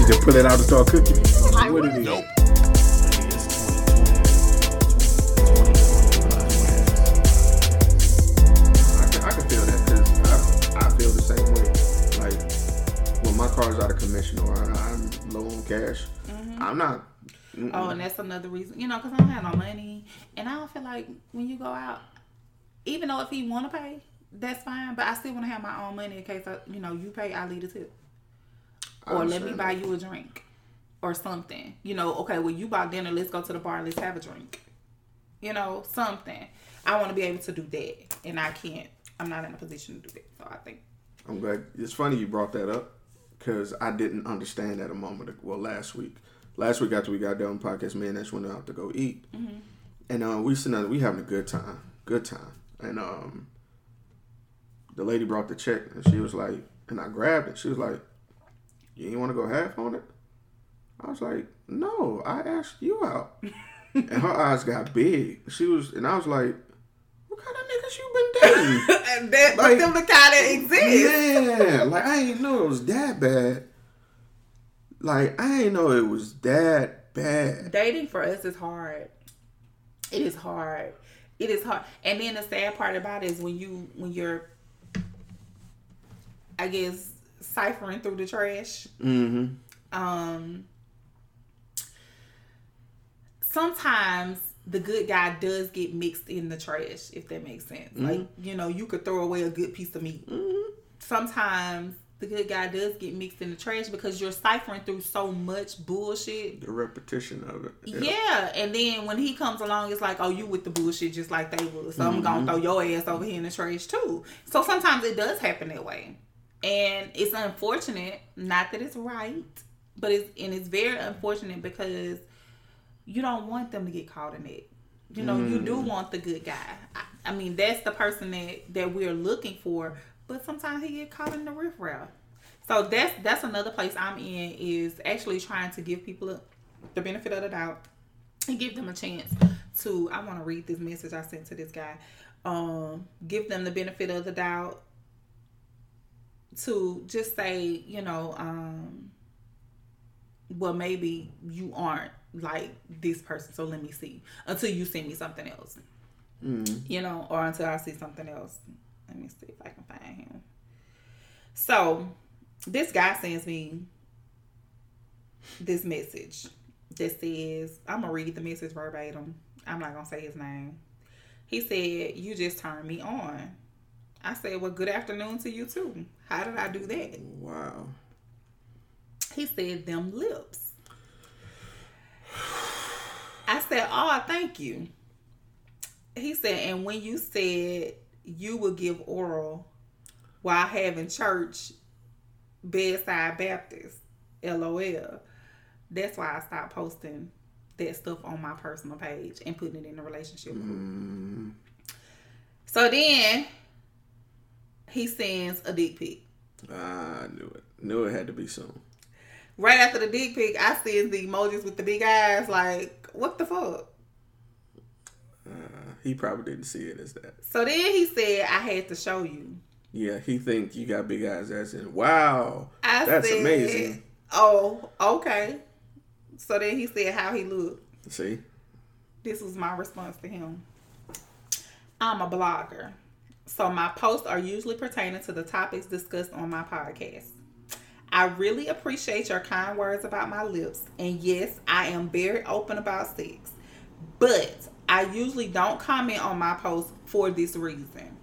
She just pull it out and start cooking. I What would. Nope. I can, feel that because I, I feel the same way. Like when my car's out of commission or I'm low on cash, mm-hmm. I'm not. mm-mm. Oh, and that's another reason, you know, because I don't have no money, and I don't feel like when you go out, even though if he want to pay, that's fine. But I still want to have my own money in case I, you know, you pay, I leave the tip, Or let me buy you a drink, or something. You know, okay, well you bought dinner, let's go to the bar, let's have a drink. You know, something. I want to be able to do that, and I can't. I'm not in a position to do that. So I think I'm glad. It's funny you brought that up because I didn't understand that a moment ago. Well, last week, last week after we got done podcast, me and Ash went out to go eat, and uh, we sitting there, we having a good time, good time, and um, the lady brought the check and she was like, and I grabbed it. She was like, "You ain't want to go half on it?" I was like, "No, I asked you out," and her eyes got big. She was, and I was like, "What kind of niggas you been dating?" and that, Like- but them the kind that exist. Yeah, like I ain't know it was that bad. Like I ain't know it was that bad. dating for us is hard. It is hard. It is hard. And then the sad part about it is when you when you're I guess ciphering through the trash. Mm-hmm. Um sometimes the good guy does get mixed in the trash, if that makes sense. Like, you know, you could throw away a good piece of meat. Sometimes the good guy does get mixed in the trash because you're ciphering through so much bullshit The repetition of it. yeah. and then when he comes along, it's like, oh, you with the bullshit just like they would. So I'm gonna throw your ass over here in the trash too. So sometimes it does happen that way, and it's unfortunate. Not that it's right, but it's and it's very unfortunate because you don't want them to get caught in it. You know, you do want the good guy. I, I mean, that's the person that that we're looking for. But sometimes he get caught in the riffraff. So that's that's another place I'm in is actually trying to give people a, the benefit of the doubt and give them a chance to. I want to read this message I sent to this guy. Um, give them the benefit of the doubt to just say, you know, um, well, maybe you aren't like this person, so let me see until you send me something else, you know, or until I see something else. Let me see if I can find him. So, this guy sends me this message that says, I'm gonna read the message verbatim. I'm not gonna say his name. He said, You just turned me on. I said, Well, good afternoon to you too. How did I do that? Wow. He said, Them lips. I said, Oh, thank you. He said, And when you said you would give oral while having church, bedside Baptist, LOL, that's why I stopped posting that stuff on my personal page and putting it in the relationship. Mm, So then he sends a dick pic. I knew it. Knew it had to be soon. Right after the dick pic, I send the emojis with the big eyes. Like, what the fuck? Uh, he probably didn't see it as that. So then he said, I had to show you. Yeah, he think you got big eyes. As in, wow, I that's said, amazing. Oh, okay. So then he said how he looked. See, This was my response to him. I'm a blogger. So my posts are usually pertaining to the topics discussed on my podcast. I really appreciate your kind words about my lips. And yes, I am very open about sex. But I usually don't comment on my posts for this reason.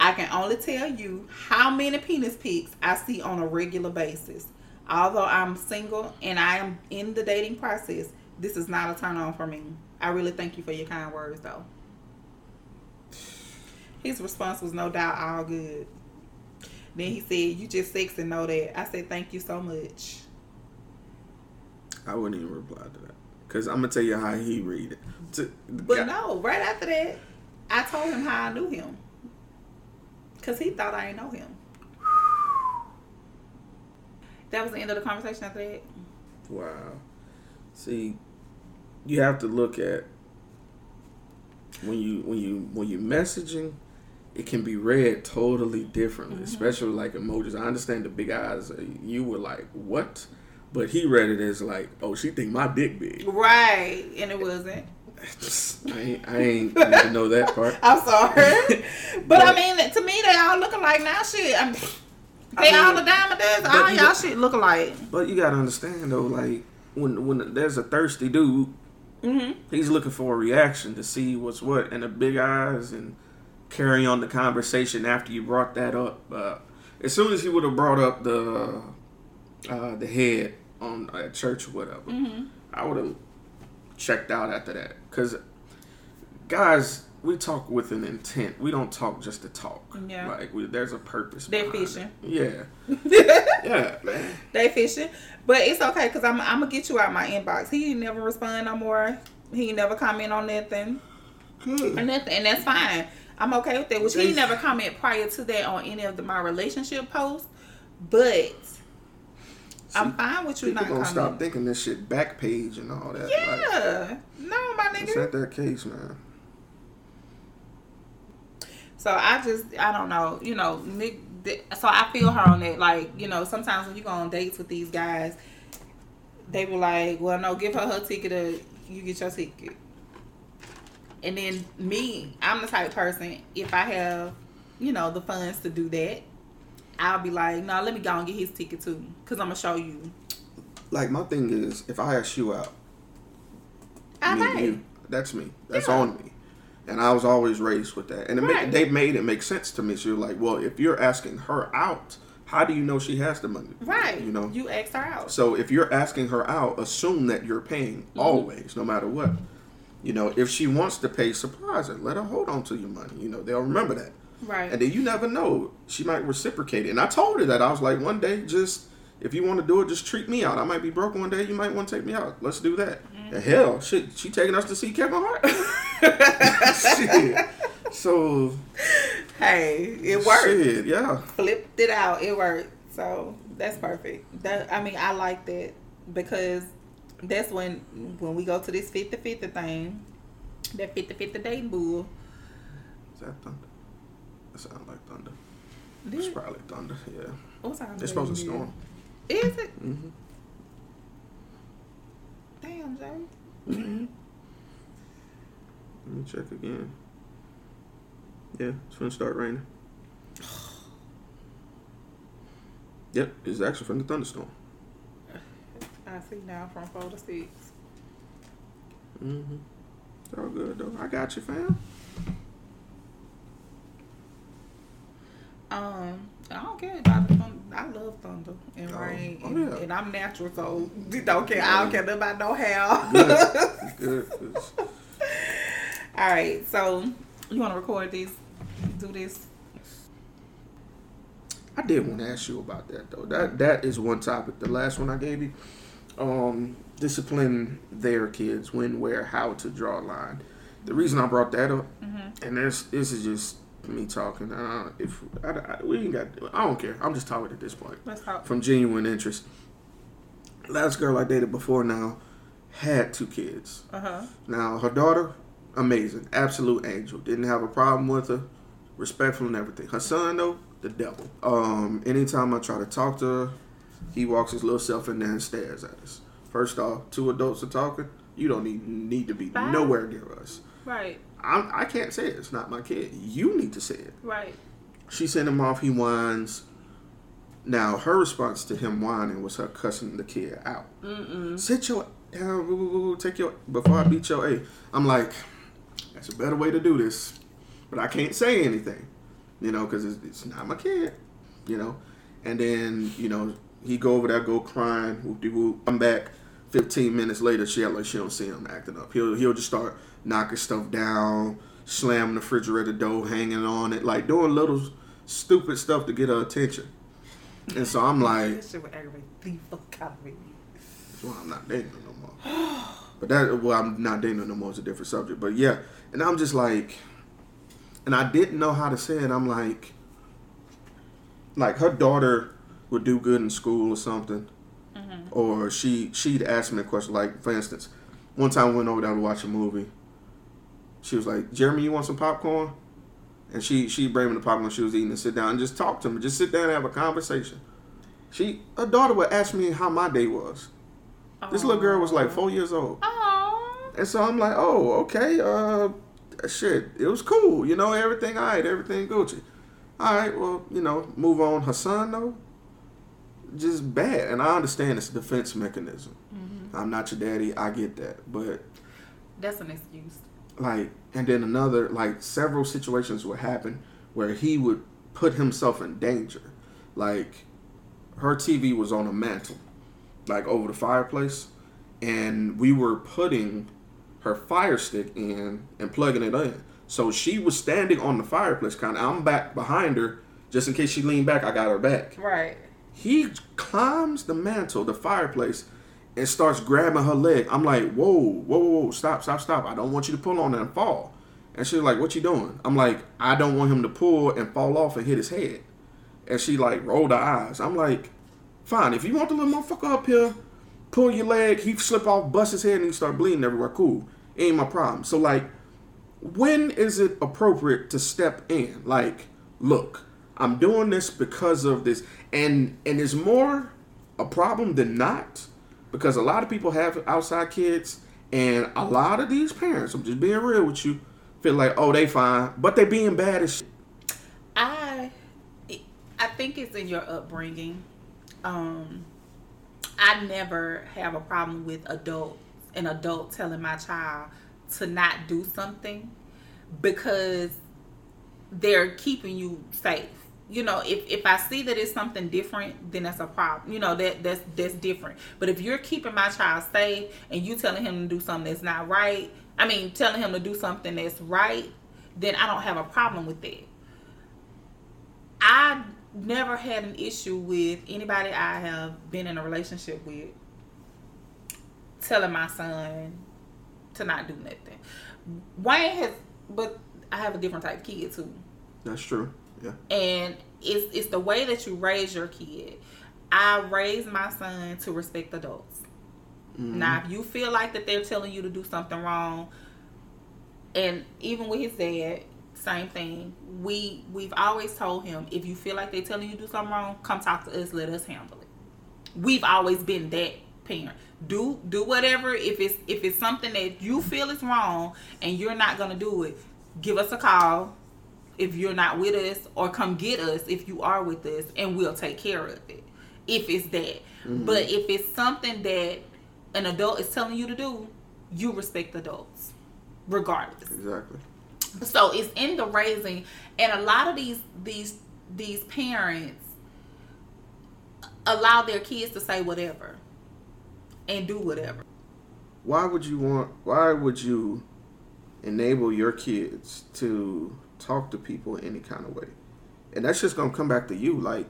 I can only tell you how many penis pics I see on a regular basis. Although I'm single and I am in the dating process, this is not a turn on for me. I really thank you for your kind words, though. His response was no doubt all good. Then he said, "You just sexy, know that." I said, "Thank you so much." I wouldn't even reply to that because I'm gonna tell you how he read it. To, But no, right after that, I told him how I knew him, cause he thought I didn't know him. That was the end of the conversation after that. Wow. See, you have to look at when you when you when you messaging, it can be read totally differently, especially like emojis. I understand the big eyes. uh, You were like, what? But he read it as like, oh, she think my dick big. Right, and it wasn't. I ain't, I ain't to know that part. I'm sorry, but I mean, to me, they all looking like now. Shit, I'm, I they mean, all the diamond does. but All y'all got- shit look alike. But you gotta understand though, like when when there's a thirsty dude, hmm he's looking for a reaction to see what's what, and the big eyes and carry on the conversation after you brought that up. Uh, as soon as he would have brought up the uh, the head on at church or whatever, hmm I would have checked out after that. Cause guys, we talk with an intent. We don't talk just to talk. Yeah. like we, there's a purpose. They're fishing. it. Yeah, yeah, man. They fishing, but it's okay because I'm I'm gonna get you out my inbox. He never respond no more. He never comment on nothing or Good. nothing, and that's fine. I'm okay with that. Which he never comment prior to that on any of the, my relationship posts, but I'm fine with you People not gonna commenting. stop thinking this shit back page and all that. Like, Yeah, no, my it's nigga. not that case, man. So I just I don't know, you know, Nick. So I feel her on that. Like you know, sometimes when you go on dates with these guys, they were like, "Well, no, give her her ticket, or you get your ticket." And then me, I'm the type of person. If I have, you know, the funds to do that, I'll be like, "No, let me go and get his ticket too, cause I'm gonna show you." Like my thing is, if I ask you out, I me you, that's me. That's Yeah. on me. And I was always raised with that, and it Right. ma- they made it make sense to me. So you're like, well, if you're asking her out, how do you know she has the money? Right. You know. you asked her out. So if you're asking her out, assume that you're paying Mm-hmm. always, no matter what. You know, if she wants to pay, surprise her. Let her hold on to your money. You know, they'll remember that. Right. And then you never know. She might reciprocate it. And I told her that. I was like, one day, just if you want to do it, just treat me out. I might be broke one day. You might want to take me out. Let's do that. Mm-hmm. Hell, shit, she taking us to see Kevin Hart. shit. So hey, it worked. Shit, yeah. flipped it out. It worked. So that's perfect. That I mean, I like that because that's when when we go to this 50-50 thing, that 50-50 dating bull. Is that thunder? That sounds like thunder. Did- It's probably thunder. Yeah. What time It's supposed to storm. Is it? Mm-hmm. Damn, Jay. Mm-hmm. Let me check again. Yeah, it's gonna start raining. Yep, it's actually from the thunderstorm. I see now from four to six. Mm-hmm. It's all good though. I got you, fam. Um, I don't care about the thunder. I love thunder and Oh, rain, oh, and, yeah. and I'm natural, so you don't care. I don't care nothing about no hair. Good. Good. 'cause All right, so you want to record this? Do this? I did want to ask you about that though. That that is one topic. The last one I gave you, um, discipline their kids when, where, how to draw a line. The reason I brought that up, Mm-hmm. and this this is just me talking. Uh, if I, I, we ain't got, I don't care. I'm just talking at this point Let's talk. from genuine interest. Last girl I dated before now had two kids. Uh huh. Now her daughter, amazing, absolute angel. Didn't have a problem with her, respectful and everything. Her son though, the devil. Um, anytime I try to talk to her, he walks his little self in there and stares at us. First off, two adults are talking. You don't need need to be Bye. nowhere near us. Right. I'm, I can't say it. It's not my kid. You need to say it. Right. She sent him off. He whines. Now her response to him whining was her cussing the kid out. Mm-mm. Sit your down. Take your before I beat your A. I'm like, that's a better way to do this, but I can't say anything, you know, because it's, it's not my kid, you know. And then you know he go over there, go crying, whoop de whoop. I'm back. 15 minutes later, she act like she don't see him acting up. He'll he'll just start knocking stuff down, slamming the refrigerator door, hanging on it, like doing little stupid stuff to get her attention. And so I'm like, This shit would aggravate the fuck out of me. well, I'm not dating her no more. But that, well, I'm not dating her no more. It's a different subject. But yeah, and I'm just like, and I didn't know how to say it. I'm like, like her daughter would do good in school or something, Mm-hmm. or she she'd ask me a question. Like for instance, one time I went over there to watch a movie. She was like, "Jeremy, you want some popcorn?" and she she bring me the popcorn she was eating and sit down and just talk to me, just sit down and have a conversation. She a daughter would ask me how my day was. This little girl was like four years old. Oh. And so I'm like, oh, okay, uh, shit, it was cool, you know, everything all right, everything Gucci. All right, well, you know, move on. Her son though, just bad, and I understand it's a defense mechanism. Mm-hmm. I'm not your daddy, I get that, but That's an excuse. like, and then another, like, several situations would happen where he would put himself in danger. Like, her TV was on a mantle, like over the fireplace, and we were putting her fire stick in and plugging it in. So she was standing on the fireplace, kind of. I'm back behind her, just in case she leaned back. I got her back. Right. He climbs the mantle, the fireplace, and starts grabbing her leg. I'm like, whoa, whoa, whoa, whoa, stop, stop, stop. I don't want you to pull on and fall. And she's like, what you doing? I'm like, I don't want him to pull and fall off and hit his head. And she like rolled her eyes. I'm like, fine, if you want the little motherfucker up here, pull your leg, he slip off, bust his head, and he start bleeding everywhere. Cool. Ain't my problem. So like, when is it appropriate to step in? Like, look, I'm doing this because of this, and and it's more a problem than not, because a lot of people have outside kids, and a lot of these parents, I'm just being real with you, feel like, oh, they fine, but they being bad as shit. I I think it's in your upbringing. Um I never have a problem with adult an adult telling my child to not do something because they're keeping you safe. You know, if, if I see that it's something different, then that's a problem. You know, that that's that's different. But if you're keeping my child safe and you telling him to do something that's not right, I mean telling him to do something that's right, then I don't have a problem with that. I never had an issue with anybody I have been in a relationship with telling my son to not do nothing. Wayne has, but I have a different type of kid too, That's true. Yeah. and it's it's the way that you raise your kid. I raised my son to respect adults. Mm-hmm. Now, if you feel like that they're telling you to do something wrong, and even with his dad, same thing. We we've always told him if you feel like they're telling you to do something wrong, come talk to us. Let us handle it. We've always been that parent. Do do whatever. If it's if it's something that you feel is wrong and you're not gonna do it, give us a call. If you're not with us, or come get us if you are with us, and we'll take care of it. If it's that, mm-hmm. but if it's something that an adult is telling you to do, you respect adults, regardless. Exactly. So it's in the raising, and a lot of these these these parents allow their kids to say whatever and do whatever. Why would you want? Why would you enable your kids to talk to people any kind of way? And that's just gonna come back to you. Like,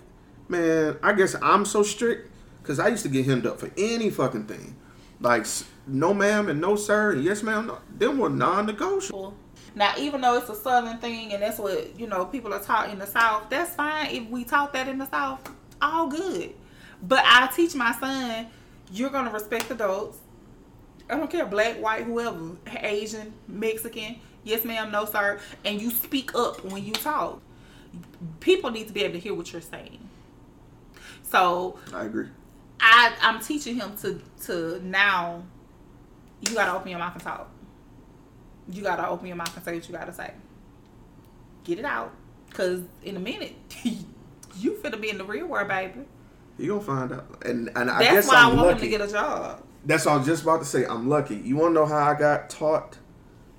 man, I guess I'm so strict because I used to get hemmed up for any fucking thing. Like, no ma'am and no sir and yes ma'am. No, them were non-negotiable. Now, even though it's a southern thing and that's what you know people are taught in the South, that's fine. If we taught that in the South, all good. But I teach my son, you're gonna respect adults. I don't care, black, white, whoever, Asian, Mexican, yes ma'am, no sir, and you speak up when you talk. People need to be able to hear what you're saying. So I agree. I I'm teaching him to to now you gotta open your mouth and talk. You gotta open your mouth and say what you gotta say. Get it out. Cause in a minute you finna be in the real world, baby. You gonna find out. And and I That's guess why i I'm want him lucky. to get a job. That's all I was just about to say. I'm lucky. You want to know how I got taught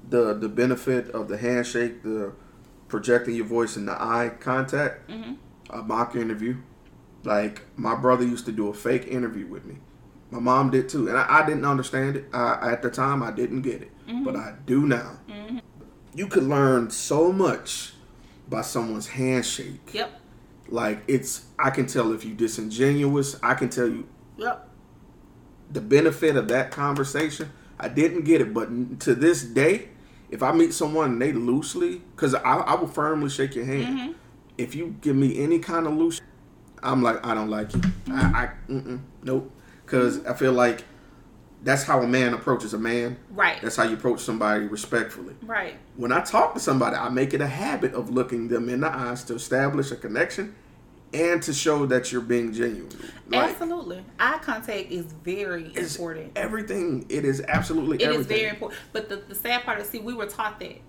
the the benefit of the handshake, the projecting your voice, and the eye contact? Mhm. A mock interview. Like my brother used to do a fake interview with me. My mom did too, and I, I didn't understand it I, at the time. I didn't get it, but I do now. You could learn so much by someone's handshake. Yep. Like it's, I can tell if you disingenuous. I can tell you Yep. the benefit of that conversation. I didn't get it, but to this day, if I meet someone and they loosely, because I, I will firmly shake your hand. Mm-hmm. If you give me any kind of loose, I'm like, I don't like you. I, I mm-hmm. mm-mm, nope. Because mm-hmm. I feel like that's how a man approaches a man. Right. That's how you approach somebody respectfully. Right. When I talk to somebody, I make it a habit of looking them in the eyes to establish a connection and to show that you're being genuine. Like, Absolutely. Eye contact is very important. Everything. It is absolutely It is everything. very important. But the, the sad part is, see, we were taught that.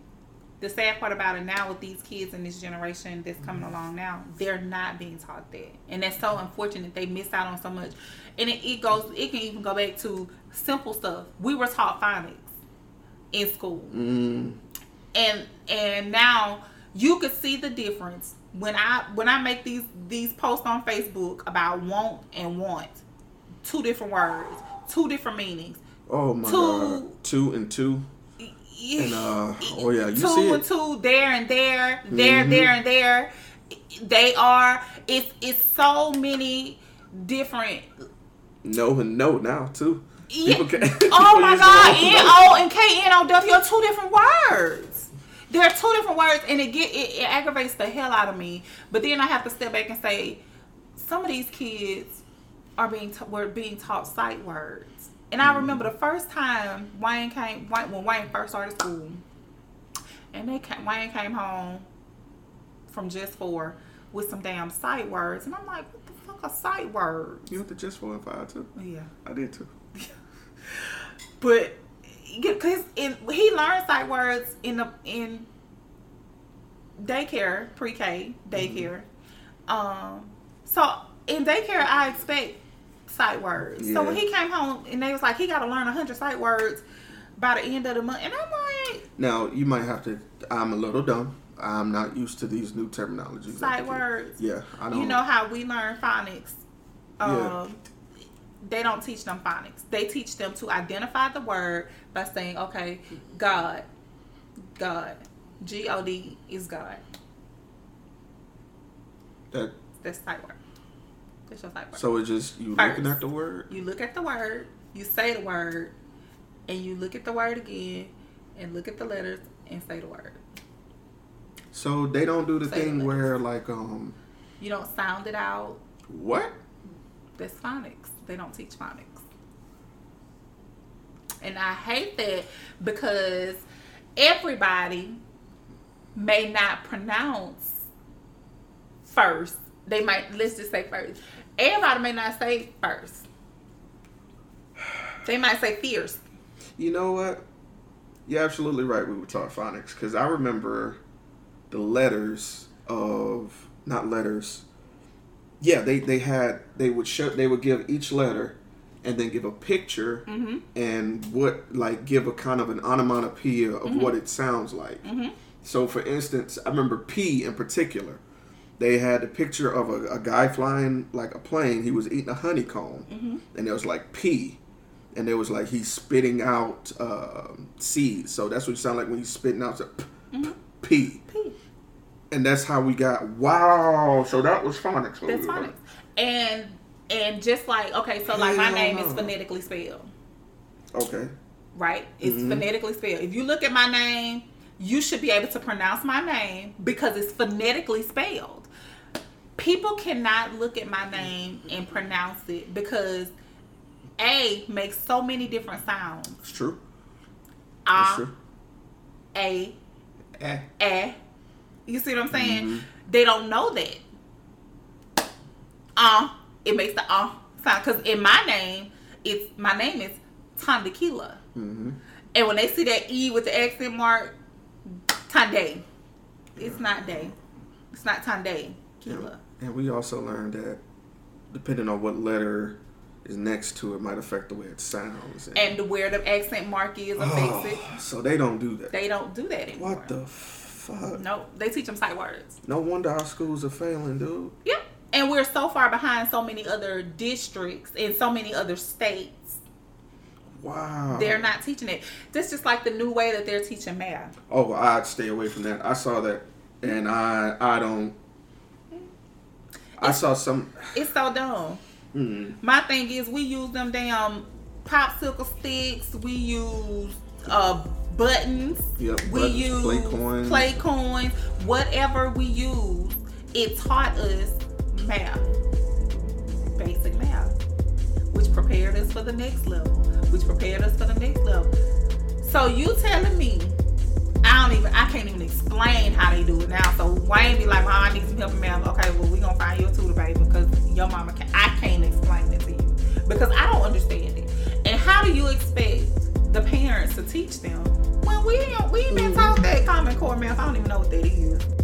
The sad part about it now with these kids in this generation that's coming along now, they're not being taught that. And that's so unfortunate. They miss out on so much. And it, it goes, it can even go back to simple stuff. We were taught phonics in school. Mm, and and now you could see the difference when I when I make these these posts on Facebook about want and want, two different words, two different meanings. oh my Two- god. Two and two. And uh oh yeah, you two see and it. two there and there, there, Mhm. there and there. They are. It's it's so many different. No and no now too. Yeah. Can- Oh my God! N. O and K N O W are two different words. There are two different words, and it get it, it aggravates the hell out of me. But then I have to step back and say, some of these kids are being ta- were being taught sight words. And I mm-hmm. remember the first time Wayne came Wayne, when Wayne first started school, and they came, Wayne came home from just four with some damn sight words, and I'm like, what the fuck are sight words? You went to just four and five too. Yeah. I did too. But because he learned sight words in the in daycare, pre-K daycare. Um, so in daycare, I expect sight words. So when he came home and they was like, he got to learn hundred sight words by the end of the month, and I'm like, Now you might have to. I'm a little dumb. I'm not used to these new terminologies. sight words. Yeah, I don't. You know how we learn phonics. Um, Yeah. They don't teach them phonics. They teach them to identify the word by saying, okay, God, God, G O D is God. that. That's sight word. That's your sight word. So it's just you First. looking at the word. you look at the word, you say the word, and you look at the word again, and look at the letters and say the word. So they don't do the Say thing the where like um You don't sound it out. what? That's phonics. They don't teach phonics. And I hate that because everybody may not pronounce first. They might, let's just say first. Everybody may not say first. They might say fierce. You know what? You're absolutely right. We were taught phonics because I remember the letters of not letters. Yeah, they they had they would show they would give each letter and then give a picture Mm-hmm. and what like give a kind of an onomatopoeia of what it sounds like. Mm-hmm. So, for instance, I remember P in particular. They had a picture of a, a guy flying like a plane. He was eating a honeycomb, Mm-hmm. and it was like P, and it was like he's spitting out uh, seeds. So that's what it sound like when he's spitting out. So p, Mm-hmm. p, P. and that's how we got. Wow! So that was phonics. That's phonics. And and just like okay, so like my name no. is phonetically spelled. Okay. right? It's Mhm. phonetically spelled. If you look at my name, you should be able to pronounce my name because it's phonetically spelled. People cannot look at my name and pronounce it because A makes so many different sounds. It's true. It's A, true. A, Eh. eh. You see what I'm saying? Mhm. They don't know that. Uh, it makes the uh sound because in my name, it's my name is Tandakila. Mm-hmm. And when they see that E with the accent mark, Tande. It's not day. It's not Tande. Kila. And we also learned that depending on what letter is next to it might affect the way it sounds. And where the accent mark is affects it. Oh, so they don't do that. They don't do that anymore. What the fuck? No, they teach them sight words. No wonder our schools are failing, dude. Yep. And we're so far behind so many other districts in so many other states. Wow. They're not teaching it. This just like the new way that they're teaching math. Oh, I'd stay away from that. I saw that, and I I don't. I saw some. It's so dumb. Mm, My thing is, we use them damn popsicle sticks. We use uh buttons. Yep, we buttons, use play coins. play coins. Whatever we use, it taught us math, basic math, which prepared us for the next level, which prepared us for the next level. So you telling me I don't even I can't even explain how they do it now. So Wayne be like, Mom, I need some help me out. Okay, well we gonna find you a tutor baby because your mama can I can't explain it to you. Because I don't understand it. And how do you expect the parents to teach them when we we ain't been taught that common core math? I don't even know what that is.